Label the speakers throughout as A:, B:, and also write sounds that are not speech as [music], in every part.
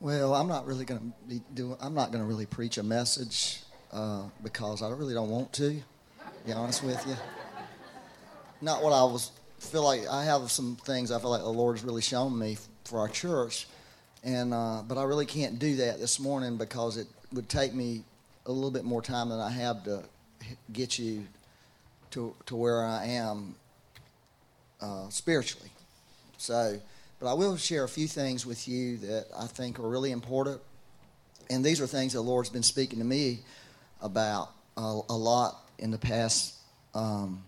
A: Well, I'm not really going to be doing. I'm not going to really preach a message uh, because I really don't want to. Be honest with you, not what I was feel like. I have some things I feel like the Lord's really shown me for our church, and uh, but I really can't do that this morning because it would take me a little bit more time than I have to get you to to where I am uh, spiritually. So but I will share a few things with you that I think are really important. And these are things the Lord's been speaking to me about a, a lot in the past um,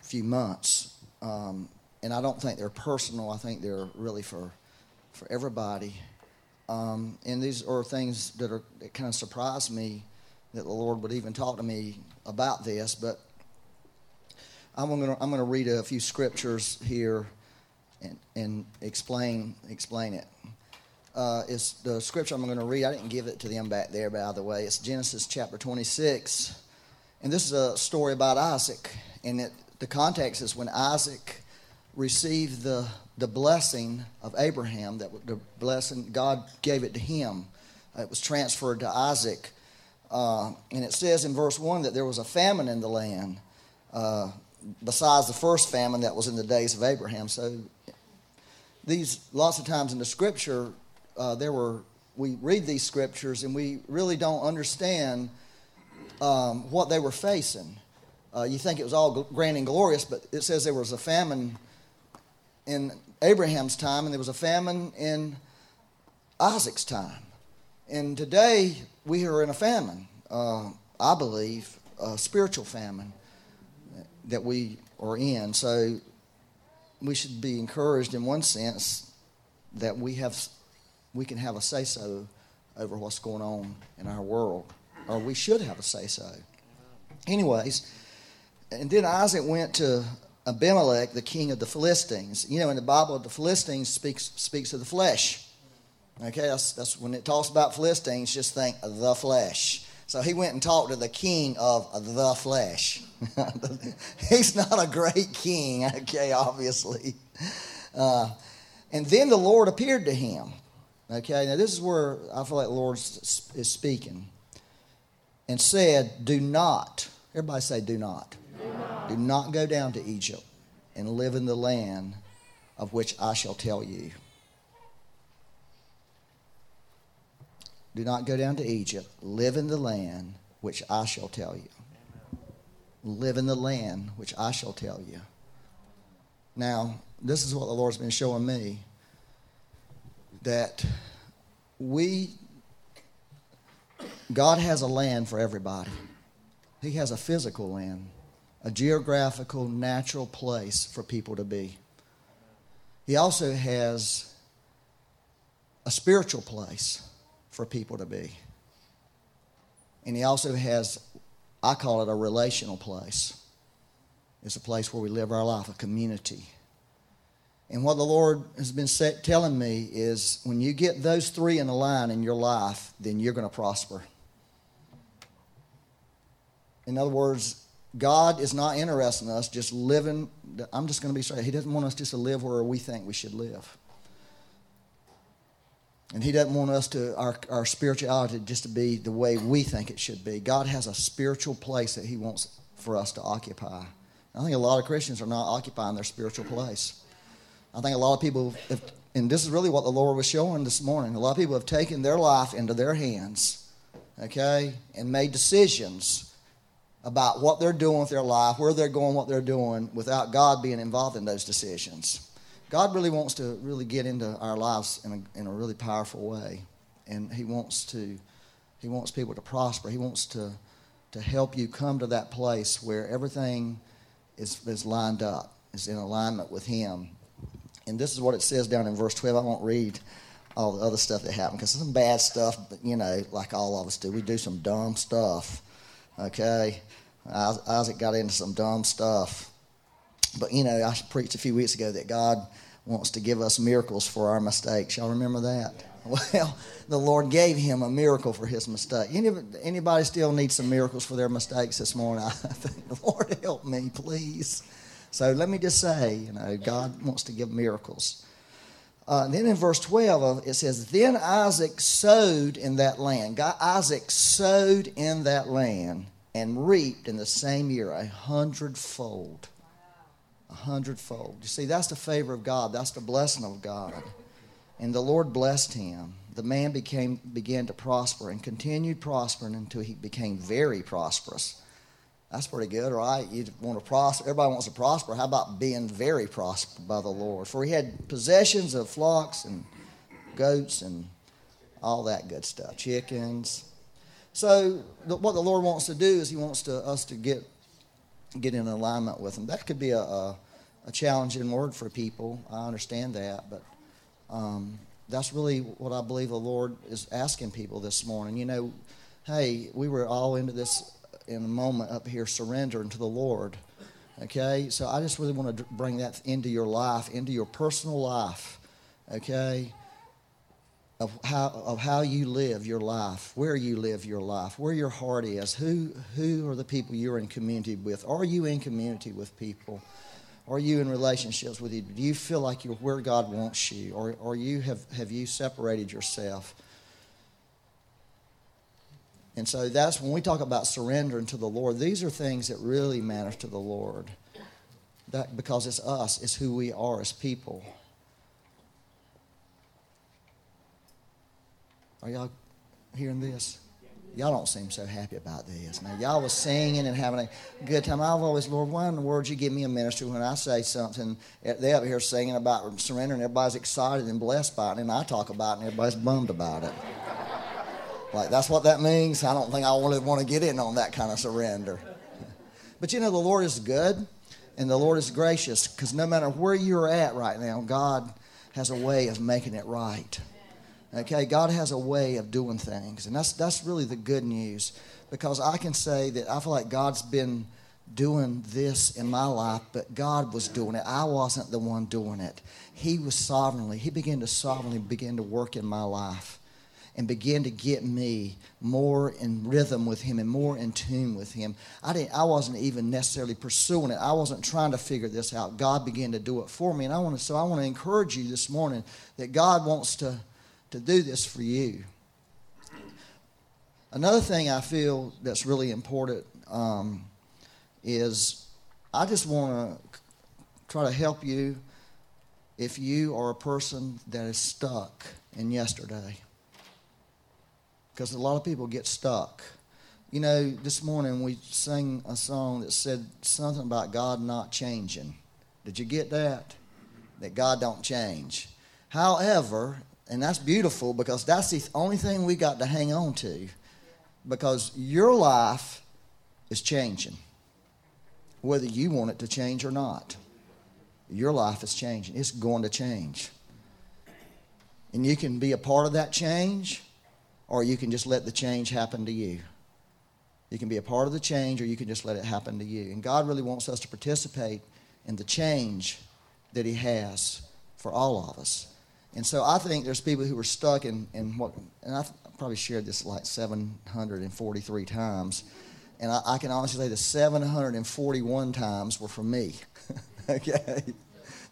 A: few months. Um, and I don't think they're personal, I think they're really for, for everybody. Um, and these are things that, are, that kind of surprised me that the Lord would even talk to me about this. But I'm going to I'm going to read a few scriptures here and, and explain explain it. Uh, it's the scripture I'm going to read. I didn't give it to them back there, by the way. It's Genesis chapter 26, and this is a story about Isaac. And it, the context is when Isaac received the the blessing of Abraham. That the blessing God gave it to him. It was transferred to Isaac, uh, and it says in verse one that there was a famine in the land. Uh, besides the first famine that was in the days of Abraham. So these lots of times in the scripture, uh, there were we read these scriptures and we really don't understand um, what they were facing. Uh, you think it was all grand and glorious, but it says there was a famine in Abraham's time and there was a famine in Isaac's time. And today we are in a famine, uh, I believe, a spiritual famine that we are in. So we should be encouraged in one sense that we have we can have a say so over what's going on in our world, or we should have a say so. Anyways, and then Isaac went to Abimelech, the king of the Philistines. You know, in the Bible, the Philistines speaks speaks of the flesh. Okay, that's, that's when it talks about Philistines, just think the flesh. So he went and talked to the king of the flesh. [laughs] He's not a great king, okay, obviously. Uh, and then the Lord appeared to him. Okay, now this is where I feel like the Lord is speaking. And said, Do not, everybody say, Do not. Do not, do not go down to Egypt and live in the land of which I shall tell you. Do not go down to Egypt. Live in the land which I shall tell you. Live in the land which I shall tell you. Now, this is what the Lord's been showing me that we, God has a land for everybody. He has a physical land, a geographical, natural place for people to be. He also has a spiritual place for people to be. And he also has, I call it a relational place. It's a place where we live our life, a community. And what the Lord has been set, telling me is when you get those three in a line in your life, then you're going to prosper. In other words, God is not interested in us just living. I'm just going to be straight. He doesn't want us just to live where we think we should live. And He doesn't want us to, our, our spirituality just to be the way we think it should be. God has a spiritual place that He wants for us to occupy. I think a lot of Christians are not occupying their spiritual place. I think a lot of people, have, and this is really what the Lord was showing this morning, a lot of people have taken their life into their hands, okay, and made decisions about what they're doing with their life, where they're going, what they're doing, without God being involved in those decisions. God really wants to really get into our lives in a, in a really powerful way. And He wants to, He wants people to prosper. He wants to, to help you come to that place where everything is, is lined up, is in alignment with Him. And this is what it says down in verse 12. I won't read all the other stuff that happened because some bad stuff, you know, like all of us do. We do some dumb stuff. Okay? Isaac got into some dumb stuff. But you know, I preached a few weeks ago that God wants to give us miracles for our mistakes. Y'all remember that? [laughs] Well, the Lord gave him a miracle for his mistake. anybody still needs some miracles for their mistakes this morning? [laughs] I think, the Lord, help me, please. So let me just say, you know, God wants to give miracles. Uh, then in verse 12, it says, Then Isaac sowed in that land. God, Isaac sowed in that land and reaped in the same year a hundredfold. A hundredfold. You see, that's the favor of God, that's the blessing of God. And the Lord blessed him. The man became, began to prosper and continued prospering until he became very prosperous. That's pretty good, right? You want to prosper. Everybody wants to prosper. How about being very prospered by the Lord? For he had possessions of flocks and goats and all that good stuff, chickens. So the, what the Lord wants to do is He wants to, us to get get in alignment with them. That could be a, a, a challenging word for people. I understand that, but um, that's really what I believe the Lord is asking people this morning. You know, hey, we were all into this in a moment up here surrendering to the Lord. Okay? So I just really want to bring that into your life, into your personal life. Okay? Of how, of how you live your life, where you live your life, where your heart is, who, who are the people you're in community with? Are you in community with people? Are you in relationships with you? Do you feel like you're where God wants you? Or, or you have, have you separated yourself? And so that's when we talk about surrendering to the Lord, these are things that really matter to the Lord. That, because it's us, it's who we are as people. Are y'all hearing this? Y'all don't seem so happy about this. Now, y'all was singing and having a good time. I've always, Lord, why in the world you give me a ministry when I say something? They up here singing about surrendering, everybody's excited and blessed by it, and I talk about it, and everybody's bummed about it. Like, that's what that means. I don't think I really want to get in on that kind of surrender. But you know, the Lord is good and the Lord is gracious because no matter where you're at right now, God has a way of making it right. Okay, God has a way of doing things. And that's, that's really the good news because I can say that I feel like God's been doing this in my life, but God was doing it. I wasn't the one doing it. He was sovereignly, He began to sovereignly begin to work in my life and begin to get me more in rhythm with him and more in tune with him. I didn't I wasn't even necessarily pursuing it. I wasn't trying to figure this out. God began to do it for me. And I want to so I want to encourage you this morning that God wants to, to do this for you. Another thing I feel that's really important um, is I just want to try to help you if you are a person that is stuck in yesterday because a lot of people get stuck. You know, this morning we sang a song that said something about God not changing. Did you get that? That God don't change. However, and that's beautiful because that's the only thing we got to hang on to because your life is changing whether you want it to change or not. Your life is changing. It's going to change. And you can be a part of that change or you can just let the change happen to you. You can be a part of the change, or you can just let it happen to you. And God really wants us to participate in the change that He has for all of us. And so I think there's people who are stuck in, in what, and I've probably shared this like 743 times. And I, I can honestly say the 741 times were for me. [laughs] okay?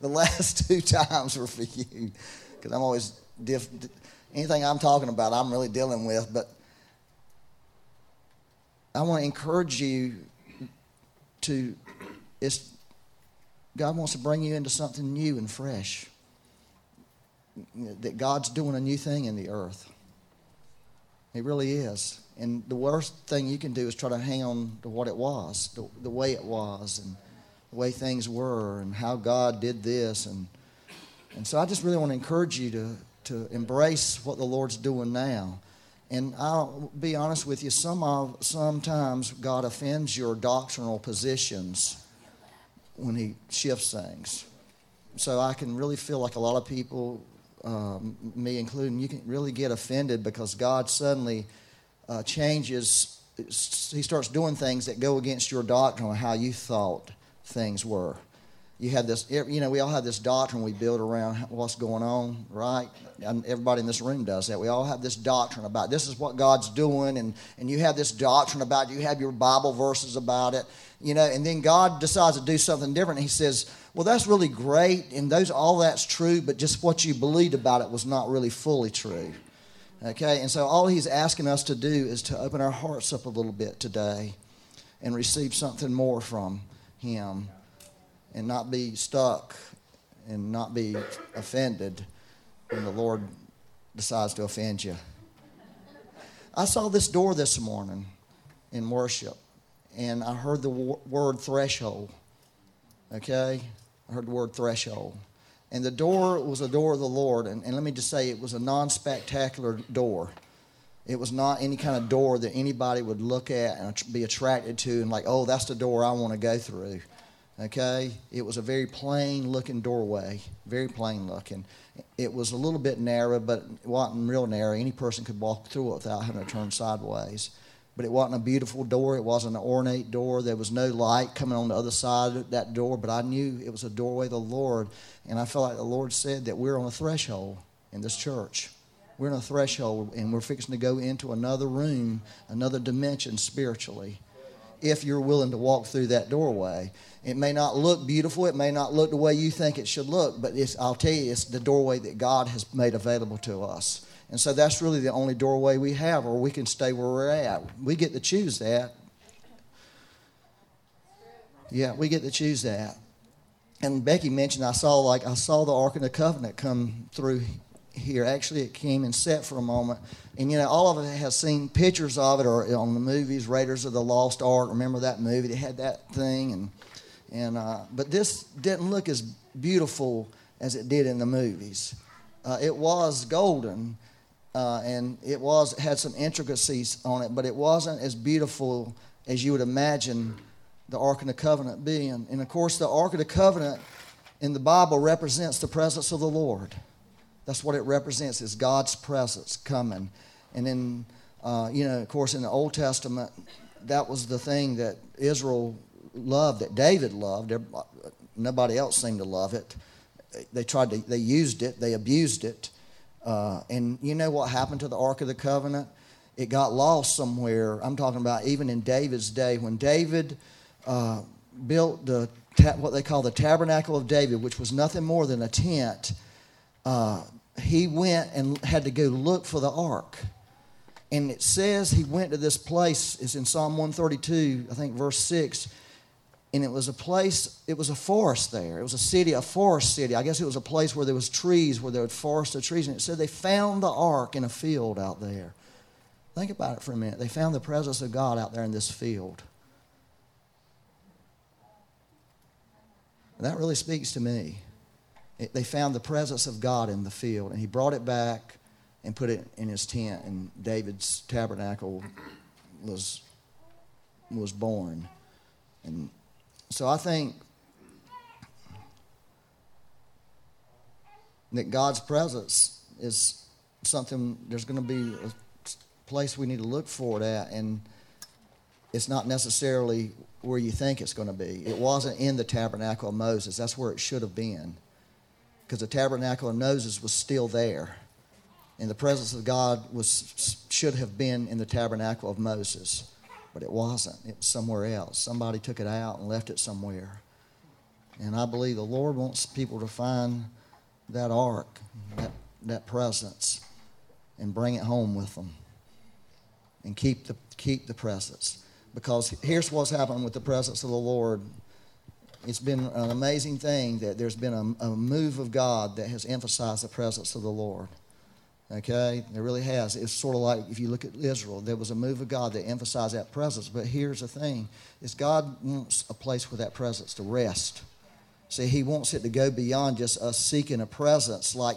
A: The last [laughs] two times were for you. Because I'm always diff, anything I'm talking about, I'm really dealing with. But I want to encourage you to, it's, God wants to bring you into something new and fresh. That God's doing a new thing in the earth. He really is. And the worst thing you can do is try to hang on to what it was, the, the way it was, and the way things were, and how God did this. And, and so I just really want to encourage you to, to embrace what the Lord's doing now. And I'll be honest with you, some of, sometimes God offends your doctrinal positions when He shifts things. So I can really feel like a lot of people, um, me including, you can really get offended because God suddenly uh, changes, He starts doing things that go against your doctrine of how you thought things were. you have this, you know, we all have this doctrine we build around what's going on, right? And everybody in this room does that. We all have this doctrine about this is what God's doing, and, and you have this doctrine about You have your Bible verses about it, you know, and then God decides to do something different. He says, Well, that's really great, and those all that's true, but just what you believed about it was not really fully true. Okay, and so all He's asking us to do is to open our hearts up a little bit today and receive something more from Him and not be stuck and not be offended when the Lord decides to offend you. I saw this door this morning in worship, and I heard the word threshold. Okay? I heard the word threshold. And the door was a door of the Lord. And, and let me just say, it was a non spectacular door. It was not any kind of door that anybody would look at and be attracted to and like, oh, that's the door I want to go through. Okay? It was a very plain looking doorway, very plain looking. It was a little bit narrow, but it wasn't real narrow. Any person could walk through it without having to turn sideways. But it wasn't a beautiful door. It wasn't an ornate door. There was no light coming on the other side of that door, but I knew it was a doorway of the Lord. And I felt like the Lord said that we're on a threshold in this church. We're on a threshold, and we're fixing to go into another room, another dimension spiritually, if you're willing to walk through that doorway. It may not look beautiful. It may not look the way you think it should look, but I'll tell you, it's the doorway that God has made available to us. And so that's really the only doorway we have, or we can stay where we're at. We get to choose that. Yeah, we get to choose that. And Becky mentioned I saw like I saw the Ark of the Covenant come through here. Actually, it came and set for a moment. And you know, all of us have seen pictures of it or on the movies, Raiders of the Lost Ark. Remember that movie? They had that thing and and, uh, but this didn't look as beautiful as it did in the movies. Uh, it was golden, uh, and it was had some intricacies on it, but it wasn't as beautiful as you would imagine the Ark of the Covenant being. And of course, the Ark of the Covenant in the Bible represents the presence of the Lord. That's what it represents is God's presence coming. And then, uh, you know, of course, in the Old Testament, that was the thing that Israel loved, that David loved. Nobody else seemed to love it. They tried to, they used it, they abused it. Uh, and you know what happened to the Ark of the Covenant? It got lost somewhere. I'm talking about even in David's day when David uh, built the what they call the Tabernacle of David, which was nothing more than a tent. Uh, he went and had to go look for the ark. And it says he went to this place, it's in Psalm 132, I think verse 6 and it was a place it was a forest there. It was a city a forest city. I guess it was a place where there was trees where there was forest of trees and it said they found the ark in a field out there. Think about it for a minute. They found the presence of god out there in this field. And that really speaks to me it, they found the presence of god in the field and he brought it back and put it in his tent and david's tabernacle was was born and so I think that God's presence is something, there's going to be a place we need to look for it at, and it's not necessarily where you think it's going to be. It wasn't in the tabernacle of Moses, that's where it should have been. Because the tabernacle of Moses was still there. And the presence of God was, should have been in the tabernacle of Moses but it wasn't. It was somewhere else. Somebody took it out and left it somewhere. And I believe the Lord wants people to find that ark, that, that presence, and bring it home with them. And keep the, keep the presence. Because here's what's happened with the presence of the Lord. It's been an amazing thing that there's been a, a move of God that has emphasized the presence of the Lord. Okay, it really has. It's sort of like if you look at Israel, there was a move of God that emphasized that presence. But here's the thing: is God wants a place for that presence to rest. See, He wants it to go beyond just us seeking a presence like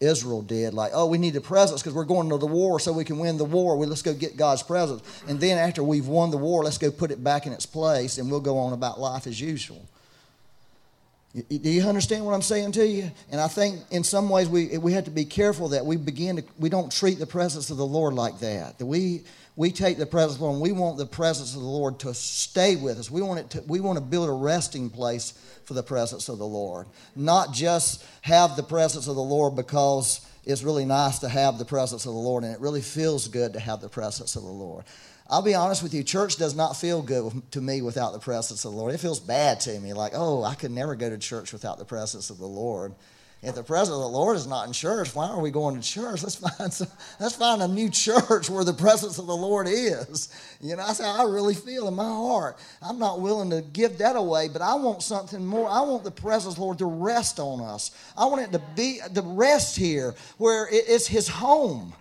A: Israel did. Like, oh, we need a presence because we're going to the war so we can win the war. Well, let's go get God's presence, and then after we've won the war, let's go put it back in its place, and we'll go on about life as usual. Do you understand what I'm saying to you? And I think in some ways we, we have to be careful that we begin to, we don't treat the presence of the Lord like that. That we, we take the presence of the Lord and we want the presence of the Lord to stay with us. We want, it to, we want to build a resting place for the presence of the Lord. Not just have the presence of the Lord because it's really nice to have the presence of the Lord and it really feels good to have the presence of the Lord. I'll be honest with you, church does not feel good to me without the presence of the Lord. It feels bad to me, like, oh, I could never go to church without the presence of the Lord. If the presence of the Lord is not in church, why are we going to church? Let's [laughs] find some, let's find a new church where the presence of the Lord is. You know, that's how I really feel in my heart. I'm not willing to give that away, but I want something more. I want the presence of the Lord to rest on us. I want it to be to rest here where it's His home.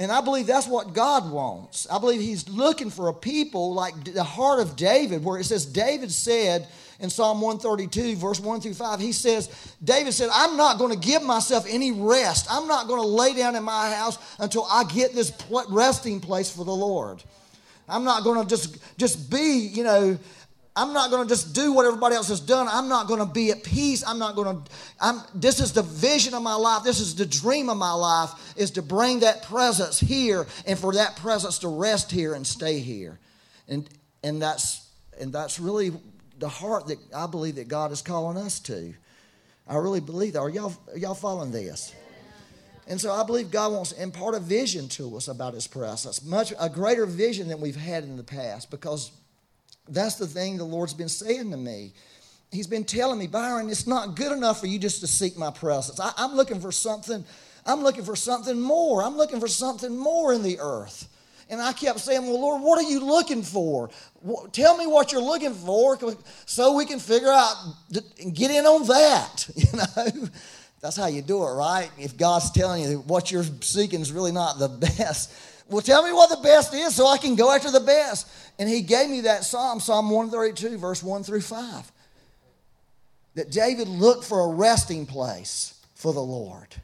A: And I believe that's what God wants. I believe He's looking for a people like the heart of David, where it says, David said in Psalm 132, verse 1 through 5, he says, David said, I'm not going to give myself any rest. I'm not going to lay down in my house until I get this resting place for the Lord. I'm not going to just, just be, you know, I'm not going to just do what everybody else has done. I'm not going to be at peace. I'm not going to, I'm, this is the vision of my life. This is the dream of my life is to bring that presence here and for that presence to rest here and stay here. And, and that's, and that's really the heart that I believe that God is calling us to. I really believe that. Are y'all, are y'all following this? And so I believe God wants to impart a vision to us about His presence, much a greater vision than we've had in the past, because that's the thing the Lord's been saying to me. He's been telling me, Byron, it's not good enough for you just to seek my presence. I, I'm looking for something. I'm looking for something more. I'm looking for something more in the earth. And I kept saying, Well, Lord, what are you looking for? Tell me what you're looking for so we can figure out and get in on that. [laughs] You know, that's how you do it, right? If God's telling you what you're seeking is really not the [laughs] best, well, tell me what the best is so I can go after the best. And he gave me that psalm, Psalm 132, verse 1 through 5. That David looked for a resting place for the Lord.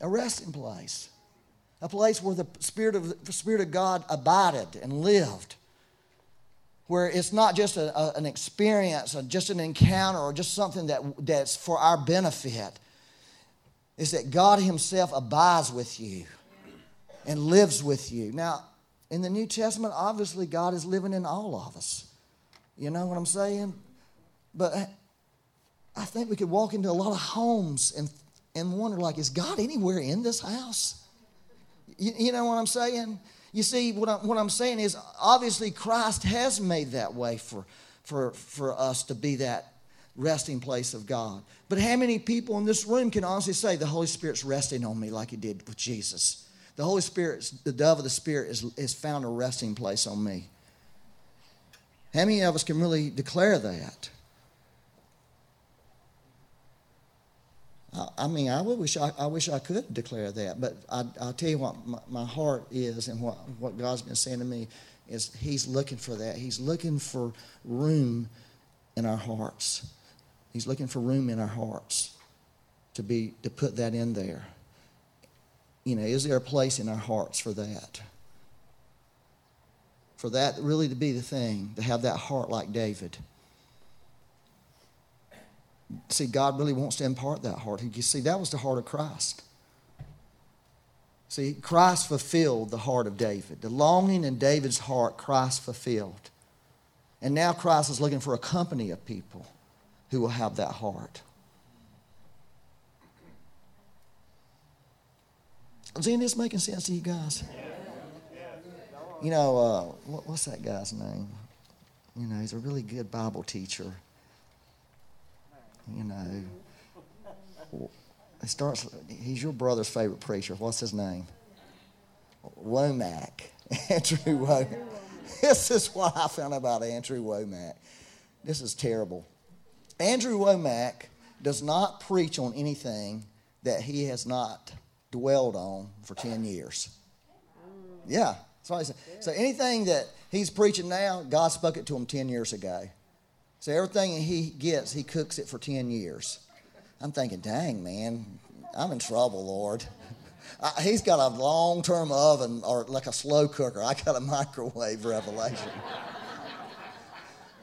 A: A resting place. A place where the Spirit of, the Spirit of God abided and lived. Where it's not just a, a, an experience, or just an encounter, or just something that, that's for our benefit. Is that God Himself abides with you and lives with you. Now, in the New Testament, obviously, God is living in all of us. You know what I'm saying? But I think we could walk into a lot of homes and, and wonder, like, is God anywhere in this house? You, you know what I'm saying? You see, what I'm, what I'm saying is obviously Christ has made that way for, for, for us to be that resting place of God. But how many people in this room can honestly say the Holy Spirit's resting on me like He did with Jesus? The Holy Spirit, the dove of the Spirit, is, is found a resting place on me. How many of us can really declare that? I, I mean, I wish I, I, wish I could declare that, but I, will tell you what my, my, heart is and what, what God's been saying to me is He's looking for that. He's looking for room in our hearts. He's looking for room in our hearts to be to put that in there you know, is there a place in our hearts for that? For that really to be the thing, to have that heart like David. See, God really wants to impart that heart. You see, that was the heart of Christ. See, Christ fulfilled the heart of David. The longing in David's heart, Christ fulfilled. And now Christ is looking for a company of people who will have that heart. Is any this making sense to you guys? You know, uh, what, what's that guy's name? You know, he's a really good Bible teacher. You know, he starts. He's your brother's favorite preacher. What's his name? Wommack. [laughs] Andrew Wommack. [laughs] This is what I found about Andrew Wommack. This is terrible. Andrew Wommack does not preach on anything that he has not dwelled on for 10 years. Yeah, that's what said. So anything that he's preaching now, God spoke it to him 10 years ago. So everything he gets, he cooks it for 10 years. I'm thinking, dang, man, I'm in trouble, Lord. [laughs] I, he's got a long term oven or like a slow cooker. I got a [laughs] microwave revelation.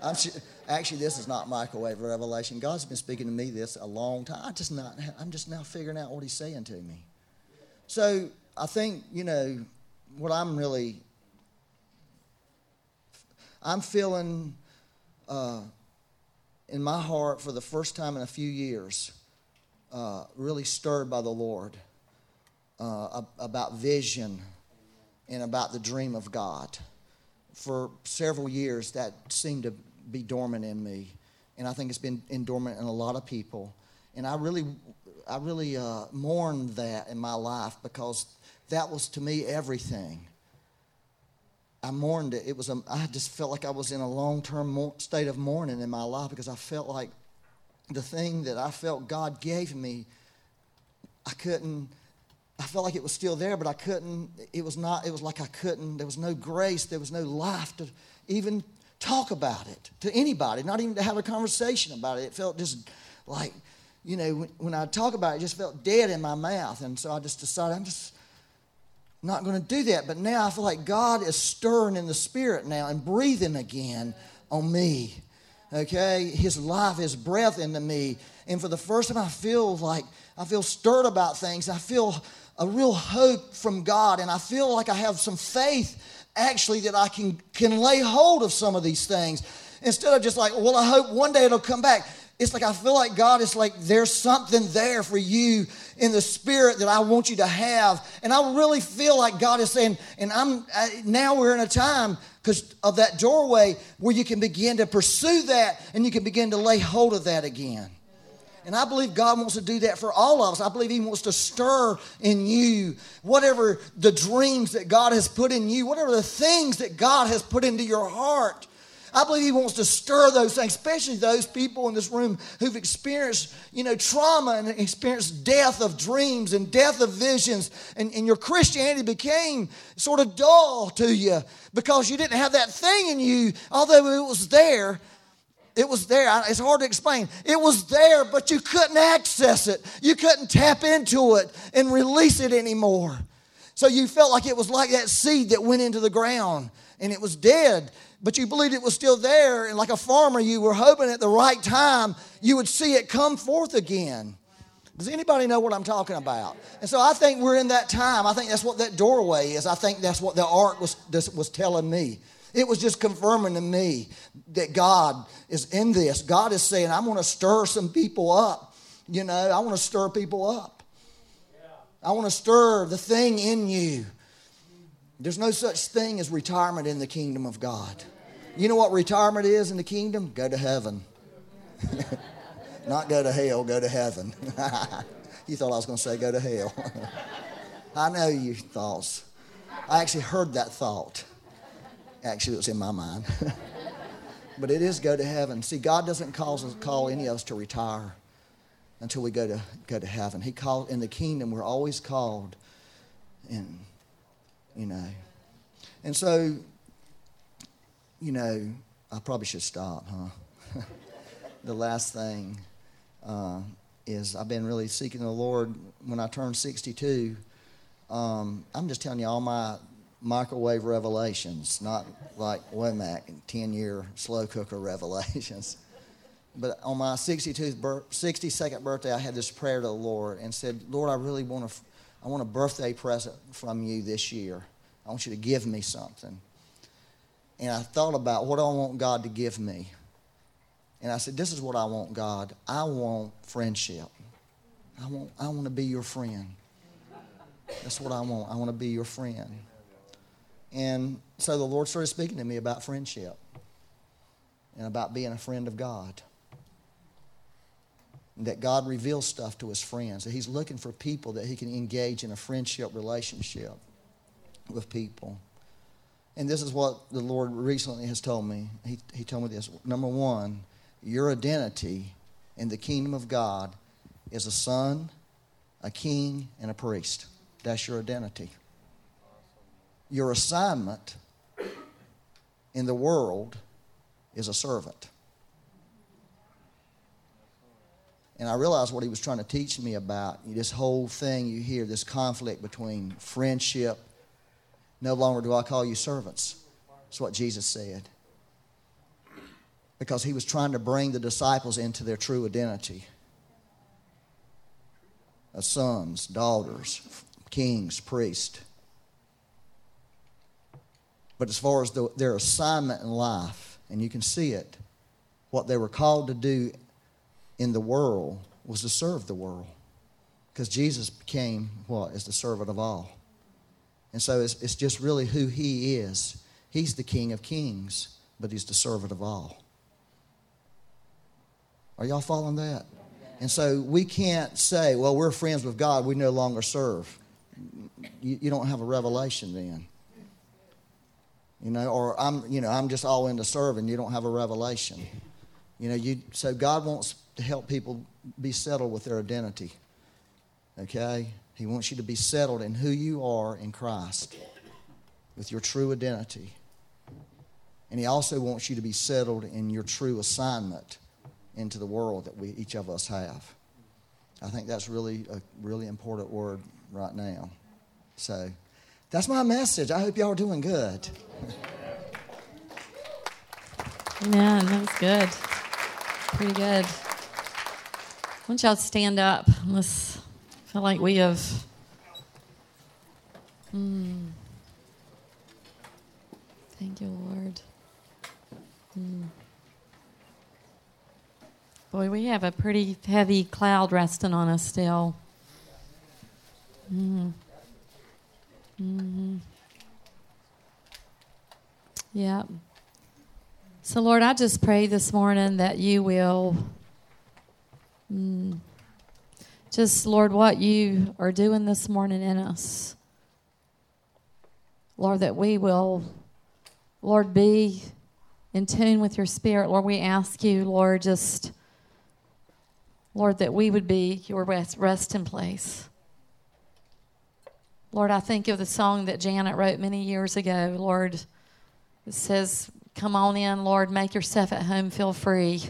A: I'm, Actually, this is not microwave revelation. God's been speaking to me this a long time. I just not, I'm just now figuring out what He's saying to me. So I think, you know, what I'm really, I'm feeling uh, in my heart for the first time in a few years, uh, really stirred by the Lord uh, about vision and about the dream of God. For several years, that seemed to be dormant in me, and I think it's been in dormant in a lot of people. And I really, I really uh, mourned that in my life because that was to me everything. I mourned it. It was a, I just felt like I was in a long-term state of mourning in my life because I felt like the thing that I felt God gave me, I couldn't. I felt like it was still there, but I couldn't. It was not. It was like I couldn't. There was no grace. There was no life to even talk about it to anybody, not even to have a conversation about it. It felt just like, you know, when, I talk about it, it just felt dead in my mouth. And so I just decided I'm just not going to do that. But now I feel like God is stirring in the spirit now and breathing again on me. Okay? His life, His breath into me. And for the first time, I feel like I feel stirred about things. I feel a real hope from God. And I feel like I have some faith actually that I can, can lay hold of some of these things instead of just like, well, I hope one day it'll come back. It's like I feel like God is like, there's something there for you in the spirit that I want you to have. And I really feel like God is saying, and I'm now we're in a time because of that doorway where you can begin to pursue that and you can begin to lay hold of that again. And I believe God wants to do that for all of us. I believe He wants to stir in you whatever the dreams that God has put in you, whatever the things that God has put into your heart. I believe he wants to stir those things, especially those people in this room who've experienced, you know, trauma and experienced death of dreams and death of visions. And, and your Christianity became sort of dull to you because you didn't have that thing in you, although it was there. It was there. It's hard to explain. It was there, but you couldn't access it. You couldn't tap into it and release it anymore. So you felt like it was like that seed that went into the ground and it was dead, but you believed it was still there. And like a farmer, you were hoping at the right time you would see it come forth again. Does anybody know what I'm talking about? And so I think we're in that time. I think that's what that doorway is. I think that's what the ark was, was telling me. It was just confirming to me that God is in this. God is saying, I'm going to stir some people up. You know, I want to stir people up. I want to stir the thing in you. There's no such thing as retirement in the kingdom of God. You know what retirement is in the kingdom? Go to heaven. [laughs] Not go to hell, go to heaven. [laughs] you thought I was going to say go to hell. [laughs] I know you thoughts. I actually heard that thought. Actually, it was in my mind. [laughs] but it is go to heaven. See, God doesn't call us, call any of us to retire until we go to go to heaven. He called in the kingdom. We're always called, and you know, and so, you know, I probably should stop, huh? [laughs] the last thing uh, is I've been really seeking the Lord. When I turned 62, um, I'm just telling you all my microwave revelations, not like Wommack, 10 year slow cooker [laughs] revelations. But on my 62nd, 62nd birthday, I had this prayer to the Lord and said, Lord, I really want a, I want a birthday present from you this year. I want you to give me something. And I thought about what I want God to give me. And I said, This is what I want, God. I want friendship. I want, I want to be your friend. That's what I want. I want to be your friend. And so the Lord started speaking to me about friendship and about being a friend of God. That God reveals stuff to his friends, that he's looking for people that he can engage in a friendship relationship with people. And this is what the Lord recently has told me. He, he told me this. Number one, your identity in the kingdom of God is a son, a king, and a priest. That's your identity your assignment in the world is a servant. And I realized what he was trying to teach me about this whole thing you hear, this conflict between friendship. No longer do I call you servants. That's what Jesus said. because he was trying to bring the disciples into their true identity as sons, daughters, kings, priests. But as far as the, their assignment in life, and you can see it, what they were called to do in the world was to serve the world. Because Jesus became what? As the servant of all. And so it's, it's just really who he is. He's the King of kings, but he's the servant of all. Are y'all following that? And so we can't say, well, we're friends with God, we no longer serve. You, you don't have a revelation then. You know, or I'm, you know, I'm just all into serving, you don't have a revelation. You know, you so God wants to help people be settled with their identity. Okay? He wants you to be settled in who you are in Christ with your true identity. And he also wants you to be settled in your true assignment into the world that we each of us have. I think that's really a really important word right now. So that's my message. I hope y'all are doing good.
B: Man, that was good. Pretty good. Why don't y'all stand up? Let's feel like we have. Mm. Thank you, Lord. Mm. Boy, we have a pretty heavy cloud resting on us still. Mm. Mm-hmm. Yeah. So, Lord, I just pray this morning that you will mm, just, Lord, what you are doing this morning in us. Lord, that we will, Lord, be in tune with your spirit. Lord, we ask you, Lord, just Lord, that we would be your rest, resting place. Lord, I think of the song that Janet wrote many years ago. Lord, it says, Come on in, Lord, make yourself at home, feel free.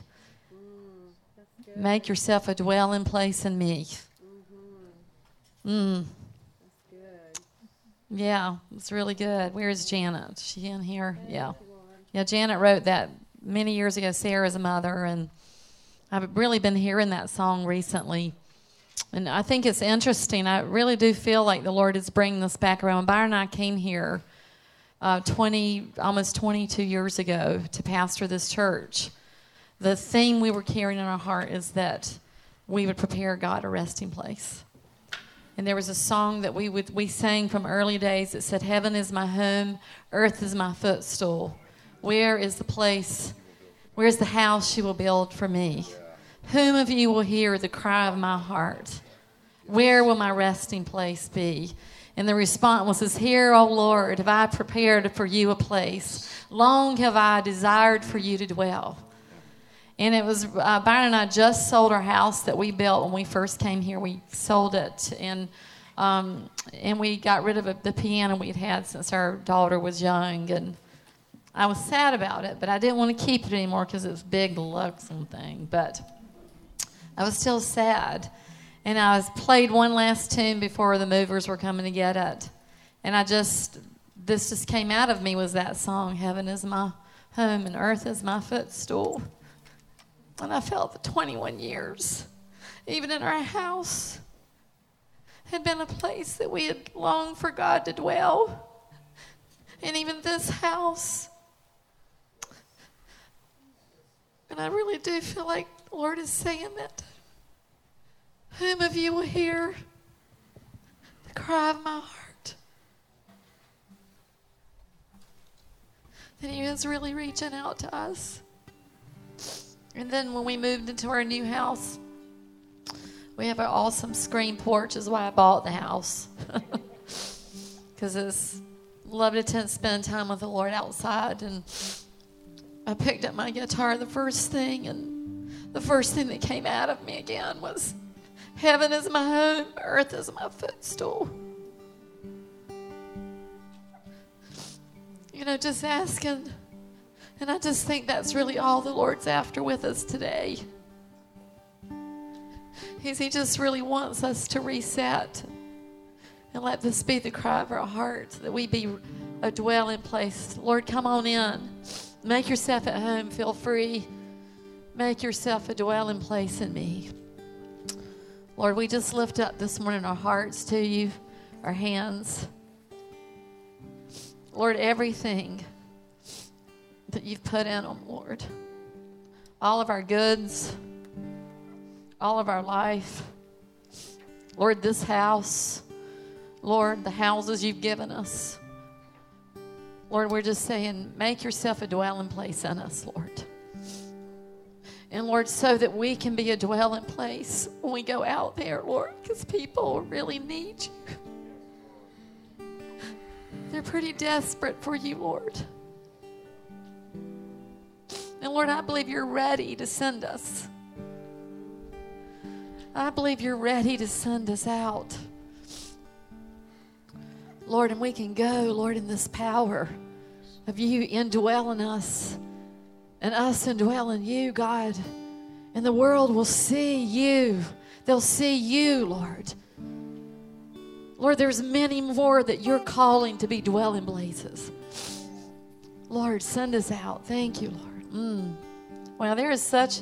B: Mm, make yourself a dwelling place in me. Mm-hmm. Mm. Yeah, it's really good. Janet? Is she in here? Yeah. Yeah, Janet wrote that many years ago. Sarah's a mother, and I've really been hearing that song recently. And I think it's interesting. I really do feel like the Lord is bringing this back around. Byron and I came here uh, 20, almost 22 years ago to pastor this church. The theme we were carrying in our heart is that we would prepare God a resting place. And there was a song that we would we sang from early days that said, "Heaven is my home, earth is my footstool. Where is the place Where's the house she will build for me? Whom of you will hear the cry of my heart? Where will my resting place be? And the response was, Here, O Lord, have I prepared for you a place. Long have I desired for you to dwell. And it was, uh, Byron and I just sold our house that we built when we first came here. We sold it. And um, and we got rid of the piano we'd had since our daughter was young. And I was sad about it, but I didn't want to keep it anymore because it was big, lonesome thing. But I was still sad. And I was played one last tune before the movers were coming to get it. And I just, this just came out of me was that song, Heaven is my home and earth is my footstool. And I felt the 21 years, even in our house, had been a place that we had longed for God to dwell. And even this house And I really do feel like the Lord is saying that. Whom of you will hear the cry of my heart? That He is really reaching out to us. And then when we moved into our new house, we have an awesome screen porch, is why I bought the house. [laughs] Because it's love to spend time with the Lord outside and I picked up my guitar the first thing, and the first thing that came out of me again was Heaven is my home, earth is my footstool. You know, just asking. And I just think that's really all the Lord's after with us today. He's, he just really wants us to reset and let this be the cry of our hearts that we be a dwelling place. Lord, come on in. Make yourself at home. Feel free. Make yourself a dwelling place in me. Lord, we just lift up this morning our hearts to you, our hands. Lord, everything that you've put in them, Lord. All of our goods, all of our life. Lord, this house, Lord, the houses you've given us. Lord, we're just saying, make yourself a dwelling place in us, Lord. And Lord, so that we can be a dwelling place when we go out there, Lord, because people really need you. They're pretty desperate for you, Lord. And Lord, I believe you're ready to send us. I believe you're ready to send us out. Lord, and we can go, Lord, in this power of you indwelling us and us indwell in you, God. And the world will see you. They'll see you, Lord. Lord, there's many more that you're calling to be dwelling places. Lord, send us out. Thank you, Lord. Mm. Well, there is such,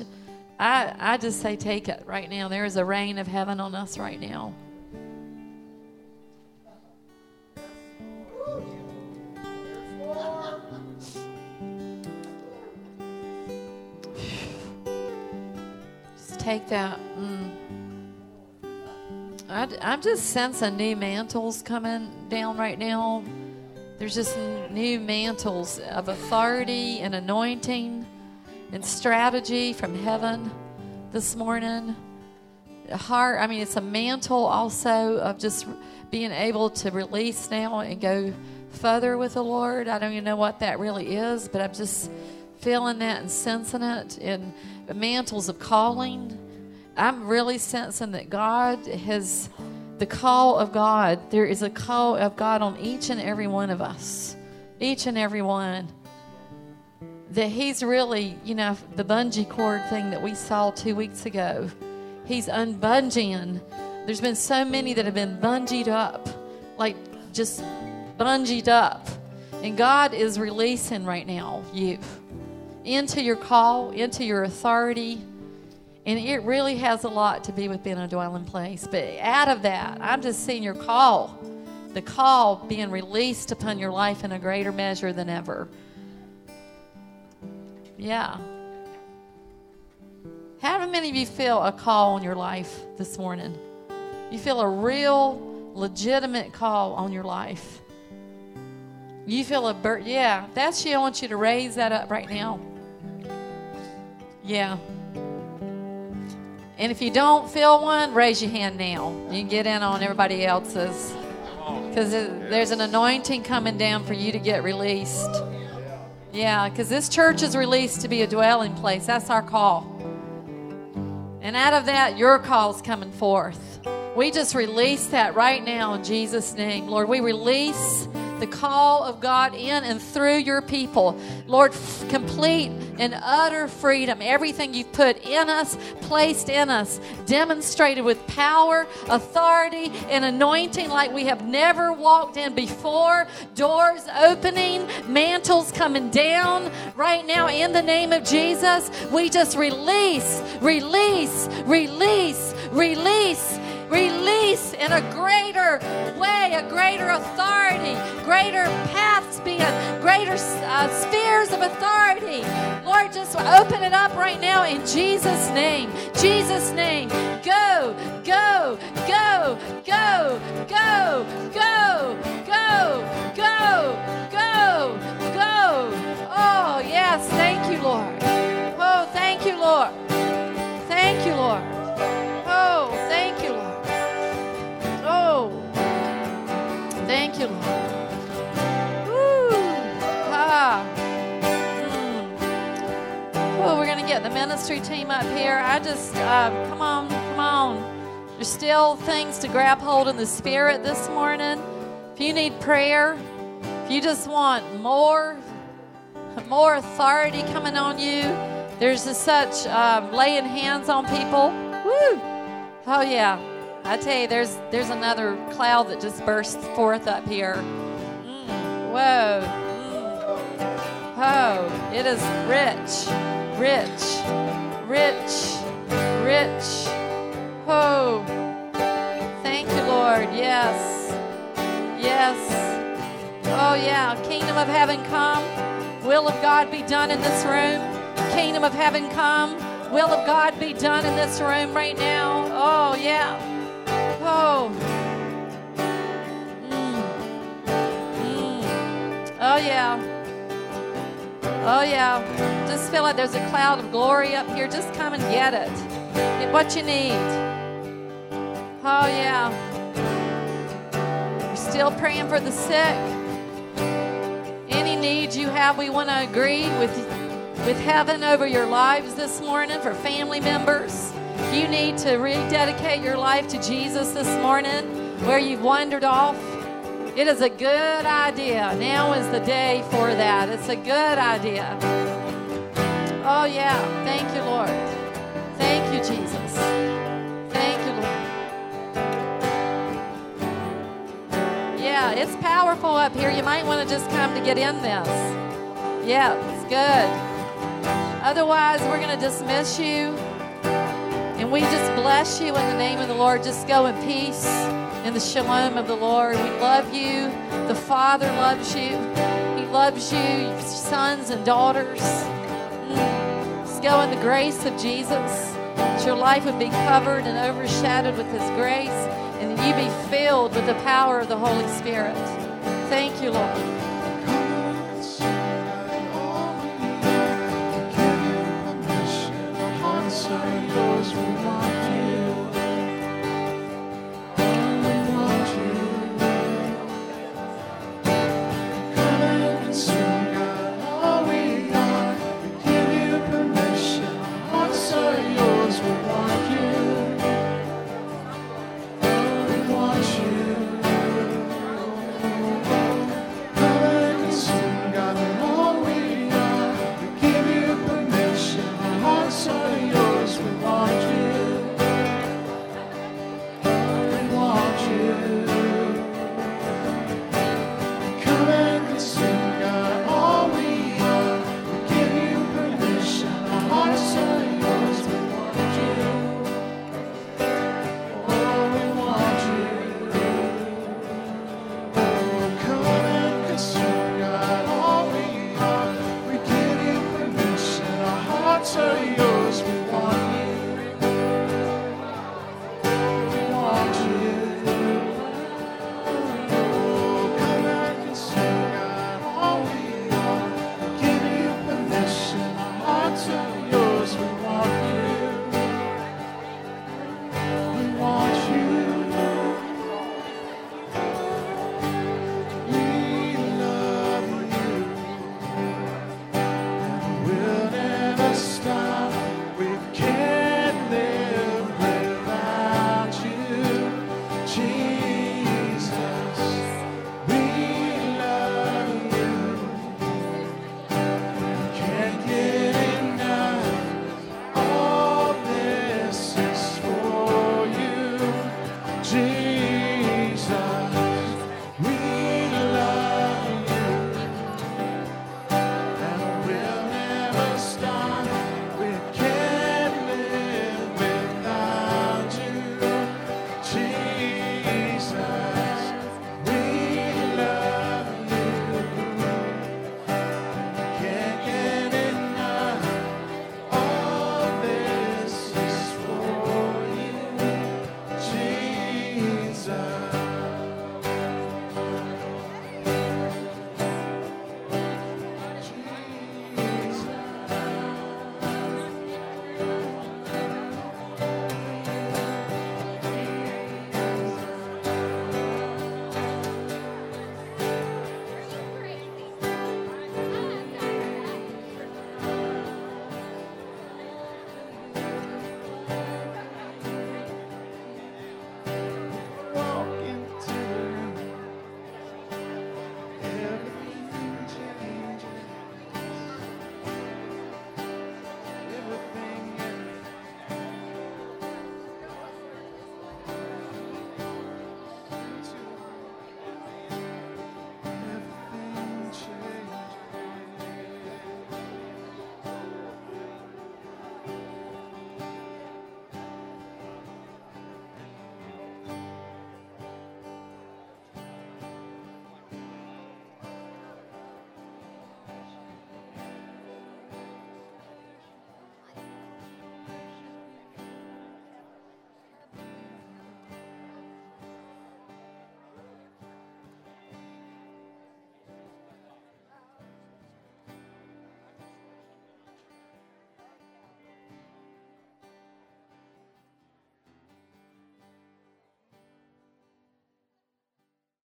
B: I, I just say take it right now. There is a rain of heaven on us right now. Take that. Mm. I, I'm just sensing new mantles coming down right now. There's just new mantles of authority and anointing and strategy from heaven this morning. Heart, I mean, it's a mantle also of just being able to release now and go further with the Lord. I don't even know what that really is, but I'm just feeling that and sensing it. And mantles of calling. I'm really sensing that God has the call of God. There is a call of God on each and every one of us, each and every one. That He's really, you know, the bungee cord thing that we saw two weeks ago. He's unbunging. There's been so many that have been bungeed up, like just bungeed up. And God is releasing right now you into your call, into your authority and it really has a lot to be with being a dwelling place. But out of that, I'm just seeing your call, the call being released upon your life in a greater measure than ever. Yeah. How many of you feel a call on your life this morning? You feel a real, legitimate call on your life. You feel a bird. Yeah, that's you. I want you to raise that up right now. Yeah. And if you don't feel one, raise your hand now. You can get in on everybody else's. Because there's an anointing coming down for you to get released. Yeah, because this church is released to be a dwelling place. That's our call. And out of that, your call's coming forth. We just release that right now in Jesus' name. Lord, we release the call of God in and through your people. Lord, f- complete and utter freedom. Everything you've put in us, placed in us, demonstrated with power, authority, and anointing like we have never walked in before. Doors opening, mantles coming down. Right now, in the name of Jesus, we just release, release, release, release release in a greater way, a greater authority, greater paths being, greater uh, spheres of authority. Lord, just open it up right now in Jesus' name. Jesus' name. Go, go, go, go, go, go, go, go, go, go. Oh, yes. Thank you, Lord. Oh, thank you, Lord. Thank you, Lord. Woo. Ah. Mm. Oh, we're going to get the ministry team up here. I just, uh, come on, come on. There's still things to grab hold in the spirit this morning. If you need prayer, if you just want more, more authority coming on you, there's such um, laying hands on people. Woo! Oh yeah, I tell you, there's there's another cloud that just burst forth up here. Mm, whoa! Mm. Oh, it is rich, rich,
C: Rich, rich. Oh, thank you, Lord. Yes, yes. Oh, yeah. Kingdom of heaven come. Will of God be done in this room. Kingdom of heaven come. Will of God be done in this room right now. Oh, yeah. Oh. Mm. Mm. Oh, yeah. Oh, yeah. Just feel like there's a cloud of glory up here. Just come and get it. Get what you need. Oh, yeah. We're still praying for the sick. Any needs you have, we want to agree with, with heaven over your lives this morning for family members. If you need to rededicate your life to Jesus this morning, where you've wandered off, it is a good idea. Now is the day for that. It's a good idea. Oh, yeah. Thank you, Lord. Thank you, Jesus. Thank you, Lord. Yeah, it's powerful up here. You might want to just come to get in this. Yeah, it's good. Otherwise, we're going to dismiss you. And we just bless you in the name of the Lord. Just go in peace in the shalom of the Lord. We love you. The Father loves you. He loves you, sons and daughters. Mm. Just go in the grace of Jesus. That your life would be covered and overshadowed with His grace, and you be filled with the power of the Holy Spirit. Thank you, Lord.